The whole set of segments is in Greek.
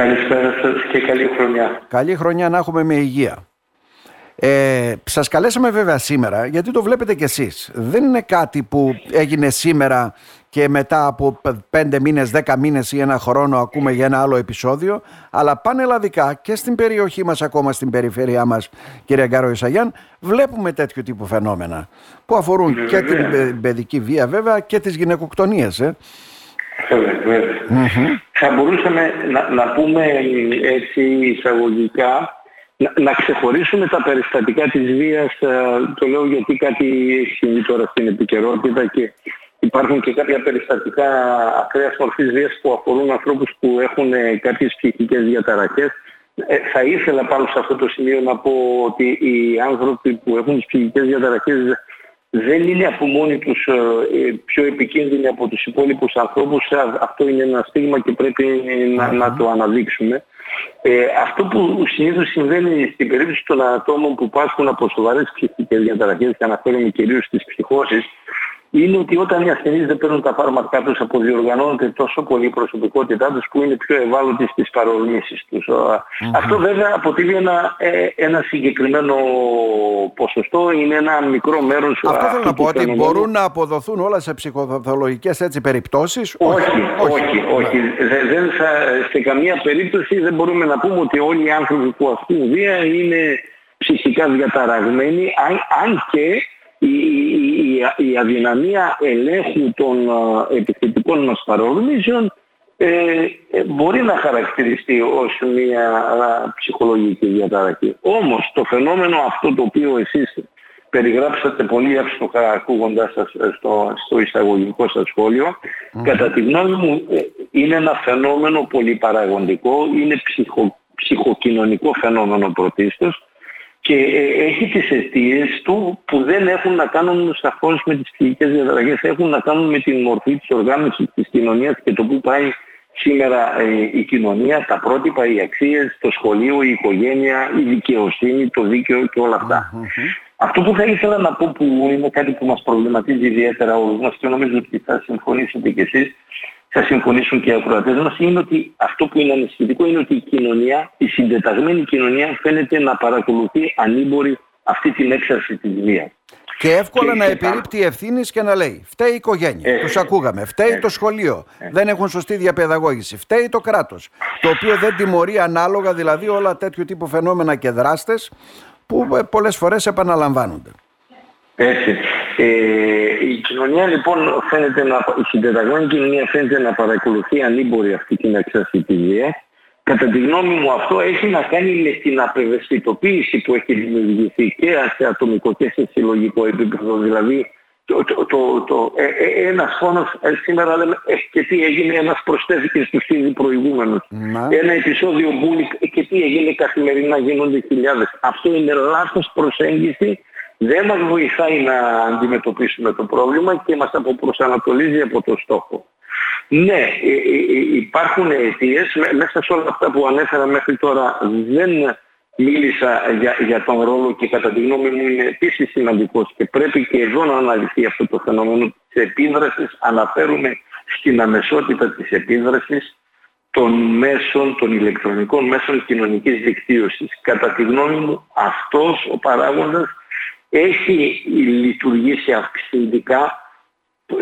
Καλησπέρα σας και καλή χρονιά. Καλή χρονιά να έχουμε με υγεία. Ε, σας καλέσαμε βέβαια σήμερα γιατί το βλέπετε κι εσείς. Δεν είναι κάτι που έγινε σήμερα και μετά από πέντε μήνες, δέκα μήνες ή ένα χρόνο ακούμε για ένα άλλο επεισόδιο αλλά πανελλαδικά και στην περιοχή μας ακόμα στην περιφέρειά μας κύριε Γκάρο Ισαγιάν βλέπουμε τέτοιου τύπου φαινόμενα που αφορούν και την παιδική βία βέβαια και τις γυναικοκτονίες. Ε. Θα μπορούσαμε να, να πούμε έτσι εισαγωγικά να, να ξεχωρίσουμε τα περιστατικά της βίας, ε, το λέω γιατί κάτι έχει συμβεί τώρα στην επικαιρότητα και υπάρχουν και κάποια περιστατικά ακραίας μορφής βίας που αφορούν ανθρώπους που έχουν ε, κάποιες ψυχικές διαταραχές. Ε, θα ήθελα πάνω σε αυτό το σημείο να πω ότι οι άνθρωποι που έχουν τις ψυχικές διαταραχές δεν είναι από μόνοι τους πιο επικίνδυνοι από τους υπόλοιπους ανθρώπους. Αυτό είναι ένα στίγμα και πρέπει να, να το αναδείξουμε. Ε, αυτό που συνήθως συμβαίνει στην περίπτωση των ατόμων που πάσχουν από σοβαρές ψυχικές διαταραχές και αναφέρομαι κυρίως στις ψυχώσεις είναι ότι όταν οι ασθενείς δεν παίρνουν τα φάρμακά τους αποδιοργανώνεται τόσο πολύ η προσωπικότητά τους που είναι πιο ευάλωτοι στις παρορμήσεις τους. Αυτό βέβαια αποτελεί ένα, ε, ένα συγκεκριμένο ποσοστό, είναι ένα μικρό μέρος. Αυτό θέλω να πω, ότι μπορούν να αποδοθούν όλα σε ψυχοθεολογικές έτσι περιπτώσεις. Όχι, όχι, όχι. όχι. Δεν, θα, σε καμία περίπτωση δεν μπορούμε να πούμε ότι όλοι οι άνθρωποι που ασκούν βία είναι ψυχικά διαταραγμένοι, αν, αν και η, η, η αδυναμία ελέγχου των επιθετικών μας παρορμήσεων ε, ε, μπορεί να χαρακτηριστεί ως μια ψυχολογική διαταραχή. Όμως το φαινόμενο αυτό το οποίο εσείς περιγράψατε πολύ εύστοχα ακούγοντας σας ε, στο, στο εισαγωγικό σας σχόλιο, κατά τη γνώμη μου είναι ένα φαινόμενο πολυπαραγοντικό, είναι ψυχο, ψυχοκοινωνικό φαινόμενο πρωτίστως, και ε, έχει τις αιστείες του που δεν έχουν να κάνουν σαφώς με τις ψυχικές διαταραχές, έχουν να κάνουν με την μορφή της οργάνωσης της κοινωνίας και το που πάει σήμερα ε, η κοινωνία, τα πρότυπα, οι αξίες, το σχολείο, η οικογένεια, η δικαιοσύνη, το δίκαιο και όλα Αυτό που θα ήθελα να πω που είναι κάτι που μας προβληματίζει ιδιαίτερα όλους μας και νομίζω ότι θα συμφωνήσετε κι εσείς, θα συμφωνήσουν και οι ακροατές μας, είναι ότι αυτό που είναι ανησυχητικό είναι ότι η κοινωνία, η συντεταγμένη κοινωνία φαίνεται να παρακολουθεί ανήμπορη αυτή την έξαρση της βίας. Και εύκολα να επιρρύπτει ευθύνη και να λέει: Φταίει η οικογένεια. Ε, Τους ακούγαμε. Φταίει ε, το σχολείο. Ε. Δεν έχουν σωστή διαπαιδαγώγηση. Φταίει το κράτος. Το οποίο δεν τιμωρεί ανάλογα δηλαδή όλα τέτοιου τύπου φαινόμενα και δράστες που ε, πολλές φορές επαναλαμβάνονται. Έτσι. Ε, η κοινωνία λοιπόν φαίνεται να, η συντεταγμένη κοινωνία φαίνεται να παρακολουθεί ανήμπορη αυτή την εξάρτηση της βίας. Κατά τη γνώμη μου αυτό έχει να κάνει με την απευαισθητοποίηση που έχει δημιουργηθεί και σε ατομικό και σε συλλογικό επίπεδο. Δηλαδή το, το, το, το ε, ε, ένας φόνος ε, σήμερα λέμε ε, και τι έγινε ένας προσθέθηκε στους ήδη προηγούμενους. Ένα επεισόδιο bullying και τι έγινε καθημερινά γίνονται χιλιάδες. Αυτό είναι λάθος προσέγγιση δεν μας βοηθάει να αντιμετωπίσουμε το πρόβλημα και μας αποπροσανατολίζει από το στόχο. Ναι, ε, ε, ε, υπάρχουν αιτίες, μέσα σε όλα αυτά που ανέφερα μέχρι τώρα δεν μίλησα για, για τον ρόλο και κατά τη γνώμη μου είναι επίσης σημαντικός και πρέπει και εδώ να αναλυθεί αυτό το φαινόμενο της επίδρασης. Αναφέρουμε στην αμεσότητα της επίδρασης των μέσων, των ηλεκτρονικών μέσων κοινωνικής δικτύωσης. Κατά τη γνώμη μου αυτός ο παράγοντας έχει λειτουργήσει αυξητικά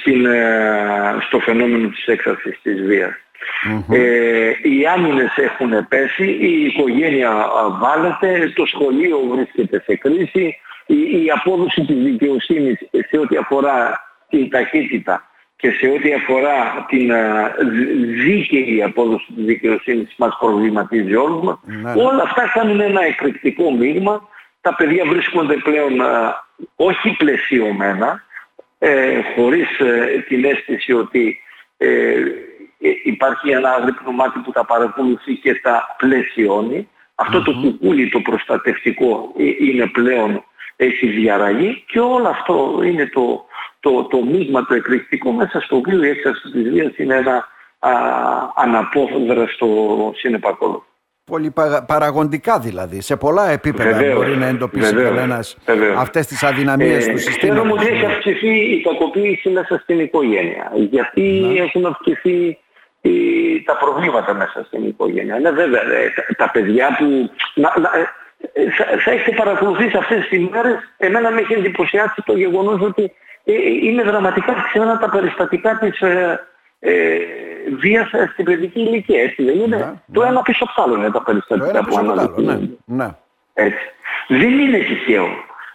στην, ε, στο φαινόμενο της έξαρσης της βιας Ε, οι άμυνες έχουν πέσει, η οικογένεια βάλετε, το σχολείο βρίσκεται σε κρίση, η, η απόδοση της δικαιοσύνης σε ό,τι αφορά την ταχύτητα και σε ό,τι αφορά την uh, δίκαιη απόδοση της δικαιοσύνης μας προβληματίζει όλους μας. Ναι. Όλα αυτά κάνουν ένα εκρηκτικό μείγμα τα παιδιά βρίσκονται πλέον όχι πλαισιωμένα, ε, χωρίς ε, την αίσθηση ότι ε, ε, υπάρχει ένα άγρυπνο μάτι που τα παρακολουθεί και τα πλαισιώνει. το κουκούλι το προστατευτικό είναι πλέον έχει διαραγεί και όλο αυτό είναι το, το, το μείγμα το εκρηκτικό μέσα στο οποίο η έξαρση της βίας είναι ένα αναπόδραστο συνεπακόλο παραγοντικά δηλαδή. Σε πολλά επίπεδα βεβαίως, μπορεί να εντοπίσει κανένας αυτές τις αδυναμίες ε, του συστήματος. ότι έχει αυξηθεί η κακοποίηση μέσα στην οικογένεια. Γιατί ναι. έχουν αυξηθεί τα προβλήματα μέσα στην οικογένεια. Ναι βέβαια, ε, τα, παιδιά που... Να, να, ε, θα, θα έχετε παρακολουθήσει αυτές τις μέρες, εμένα με έχει εντυπωσιάσει το γεγονός ότι ε, είναι δραματικά ξένα τα περιστατικά της ε, ε, βίας στην παιδική ηλικία, έτσι δεν είναι; Ναι, το ναι. ένα πίσω από το άλλο είναι τα περιστατικά που αναλύουν. Ναι, ναι. Έτσι. Δεν είναι τυχαίο.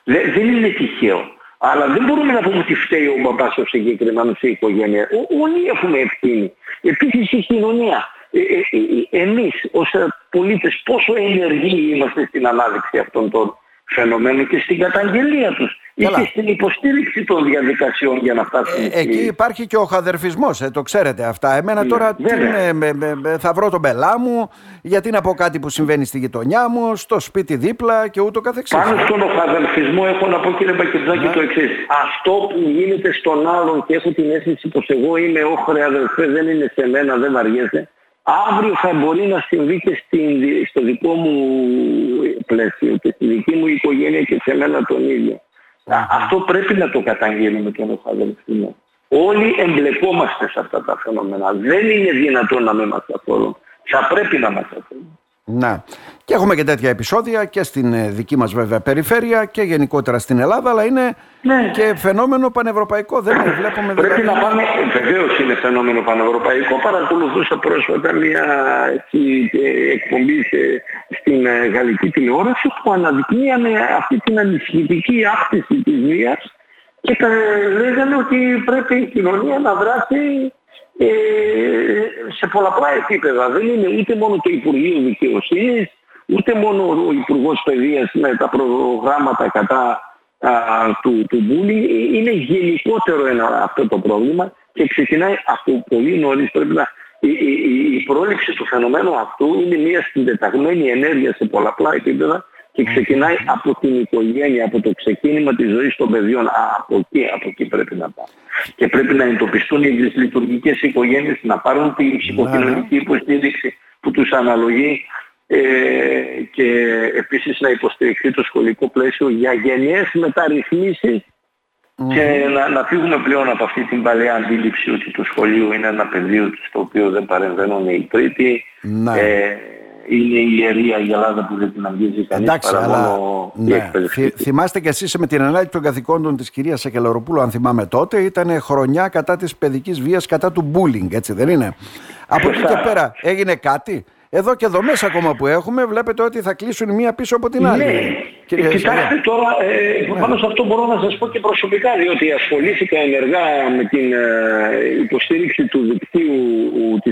Δεν είναι τυχαίο. Αλλά δεν μπορούμε να πούμε ότι φταίει ο μπαμπάς ο συγκεκριμένος η οικογένεια. Όλοι έχουμε ευθύνη. Επίσης η κοινωνία. Ε, ε, ε, εμείς ως πολίτες πόσο ενεργοί είμαστε στην ανάδειξη αυτών των φαινομένων και στην καταγγελία τους. Καλά. και στην υποστήριξη των διαδικασιών για να φτάσουμε. Ε, εκεί υπάρχει και ο χαδερφισμός, ε, το ξέρετε αυτά. Εμένα ναι, τώρα τι με, με, θα βρω τον πελά μου, γιατί να πω κάτι που συμβαίνει στη γειτονιά μου, στο σπίτι δίπλα και ούτω καθεξής. Πάνω στον χαδερφισμό έχω να πω κύριε Μπακετζάκη ναι. το εξής. Αυτό που γίνεται στον άλλον και έχω την αίσθηση πως εγώ είμαι όχρε αδελφέ, δεν είναι σε μένα, δεν αργέσαι. Αύριο θα μπορεί να συμβεί και στην, στο δικό μου πλαίσιο και στη δική μου οικογένεια και σε μένα τον ίδιο. Αυτό πρέπει να το καταγγείλουμε τον αδελφινό. Όλοι εμπλεκόμαστε σε αυτά τα φαινόμενα. Δεν είναι δυνατόν να μην μας αφορούν. Θα πρέπει να μας αφορούν. Να. Και έχουμε και τέτοια επεισόδια και στην ε, δική μας βέβαια περιφέρεια και γενικότερα στην Ελλάδα, αλλά είναι ναι. και φαινόμενο πανευρωπαϊκό. Δεν βλέπουμε Πρέπει να πάμε, βεβαίως είναι φαινόμενο πανευρωπαϊκό. Παρακολουθούσα πρόσφατα μια έτσι, εκπομπή στην ε, γαλλική τηλεόραση που αναδεικνύανε αυτή την ανησυχητική άκτηση της βίας και τα λέγανε ότι πρέπει η κοινωνία να δράσει ε, σε πολλαπλά επίπεδα. Δεν είναι ούτε μόνο το Υπουργείο Δικαιοσύνης, ούτε μόνο ο Υπουργός Παιδείας με τα προγράμματα κατά α, του, του Είναι γενικότερο ένα, αυτό το πρόβλημα και ξεκινάει από πολύ νωρίς. Πρέπει να, η, η, η πρόληψη του φαινομένου αυτού είναι μια συντεταγμένη ενέργεια σε πολλαπλά επίπεδα και ξεκινάει από την οικογένεια, από το ξεκίνημα της ζωής των παιδιών. Α, από εκεί, από εκεί πρέπει να πάμε. Και πρέπει να εντοπιστούν οι λειτουργικές οικογένειες, να πάρουν την ψυχοκοινωνική υποστήριξη που τους αναλογεί ε, και επίσης να υποστηριχθεί το σχολικό πλαίσιο για γενιές και να, να φύγουμε πλέον από αυτή την παλαιά αντίληψη ότι το σχολείο είναι ένα πεδίο στο οποίο δεν παρεμβαίνουν οι τρίτοι. Ναι. Ε, είναι η ιερή Αγελάδα που δεν την αγγίζει κανείς Εντάξει, παρά αλλά... μόνο ναι. Θυμάστε κι εσείς με την ανάγκη των καθηκόντων της κυρίας Σακελαροπούλου αν θυμάμαι τότε ήταν χρονιά κατά της παιδικής βίας κατά του bullying έτσι δεν είναι; Από εκεί και πέρα έγινε κάτι; Εδώ και δομές ακόμα που έχουμε βλέπετε ότι θα κλείσουν μία πίσω από την άλλη. Ναι. Κύριε Κοιτάξτε τώρα, ε, ναι. πάνω σε αυτό μπορώ να σας πω και προσωπικά, διότι ασχολήθηκα ενεργά με την ε, υποστήριξη του δικτύου της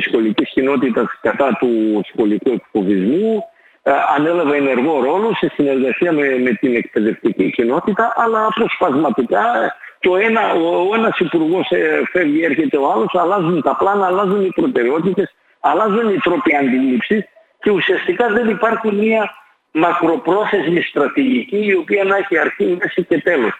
σχολικής κοινότητας κατά του σχολικού εκφοβισμού. Ε, ανέλαβα ενεργό ρόλο σε συνεργασία με, με την εκπαιδευτική κοινότητα, αλλά αποσπασματικά το ένα, ο, ο ένας υπουργός ε, φεύγει, έρχεται ο άλλος, αλλάζουν τα πλάνα, αλλάζουν οι προτεραιότητες αλλάζουν οι τρόποι αντίληψης και ουσιαστικά δεν υπάρχει μια μακροπρόθεσμη στρατηγική η οποία να έχει αρχή, μέση και τέλος.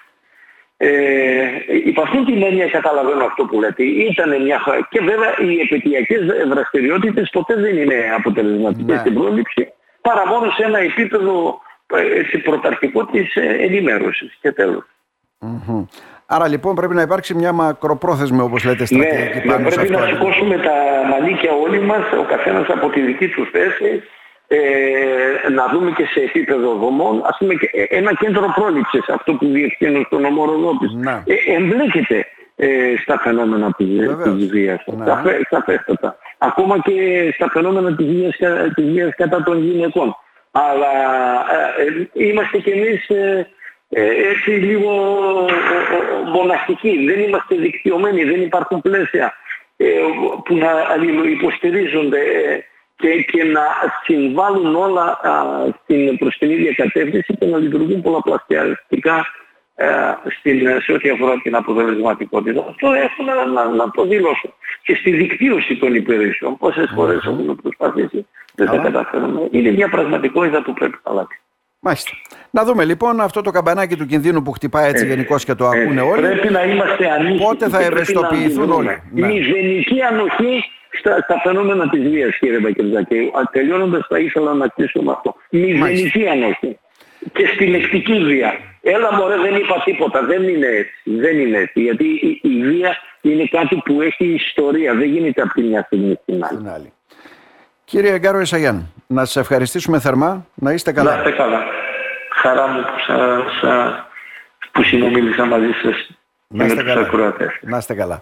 Ε, υπ' αυτήν την έννοια καταλαβαίνω αυτό που λέτε. Ήταν μια... Και βέβαια οι επαιτειακές δραστηριότητες ποτέ δεν είναι αποτελεσματικές ναι. στην πρόληψη παρά μόνο σε ένα επίπεδο ε, έτσι, πρωταρχικό της ε, ενημέρωσης και τελος Άρα λοιπόν πρέπει να υπάρξει μια μακροπρόθεσμη όπως λέτε στρατηγική ναι, πάνω πρέπει να σηκώσουμε τα μανίκια όλοι μας, ο καθένας από τη δική του θέση, ε, να δούμε και σε επίπεδο δομών, ας πούμε ένα κέντρο πρόληψης, αυτό που διευθύνω στον νομό ναι. ε, εμπλέκεται ε, στα φαινόμενα της, της βίας, ναι. σαφέστατα. Ακόμα και στα φαινόμενα της βίας, της βίας κατά των γυναικών. Αλλά ε, ε είμαστε κι εμείς ε, ε, έτσι λίγο μοναχικοί. Δεν είμαστε δικτυωμένοι, δεν υπάρχουν πλαίσια ε, που να υποστηρίζονται και, και να συμβάλλουν όλα στην, προς την ίδια κατεύθυνση και να λειτουργούν πολλαπλασιαστικά ε, στην, σε ό,τι αφορά την αποτελεσματικότητα. Αυτό έχω να, να, να το δηλώσω. Και στη δικτύωση των υπηρεσιών, πόσες φορές έχουμε προσπαθήσει, δεν τα καταφέρουμε. Είναι μια πραγματικότητα που πρέπει να αλλάξει. Μάλιστα. Να δούμε λοιπόν αυτό το καμπανάκι του κινδύνου που χτυπάει έτσι ε, γενικώς και το ακούνε ε, όλοι. Πρέπει να είμαστε ανήσυχοι. Πότε θα ευαισθητοποιηθούν όλοι. Ναι. Μηδενική ανοχή στα, στα φαινόμενα της βίας κύριε Μπακερδάκη. Τελειώνοντας θα ήθελα να κλείσω με αυτό. Μηδενική ανοχή. και στη λεκτική βία. Έλα μωρέ δεν είπα τίποτα, δεν είναι έτσι, δεν είναι έτσι. Γιατί η, η βία είναι κάτι που έχει ιστορία, δεν γίνεται από τη μια στιγμή στην άλλη. Κύριε Γκάρο Ισαγιάν, να σας ευχαριστήσουμε θερμά, να είστε καλά. Να είστε καλά. Χαρά μου που, σα, που συνομίλησα μαζί σας. Να είστε καλά. Να είστε καλά.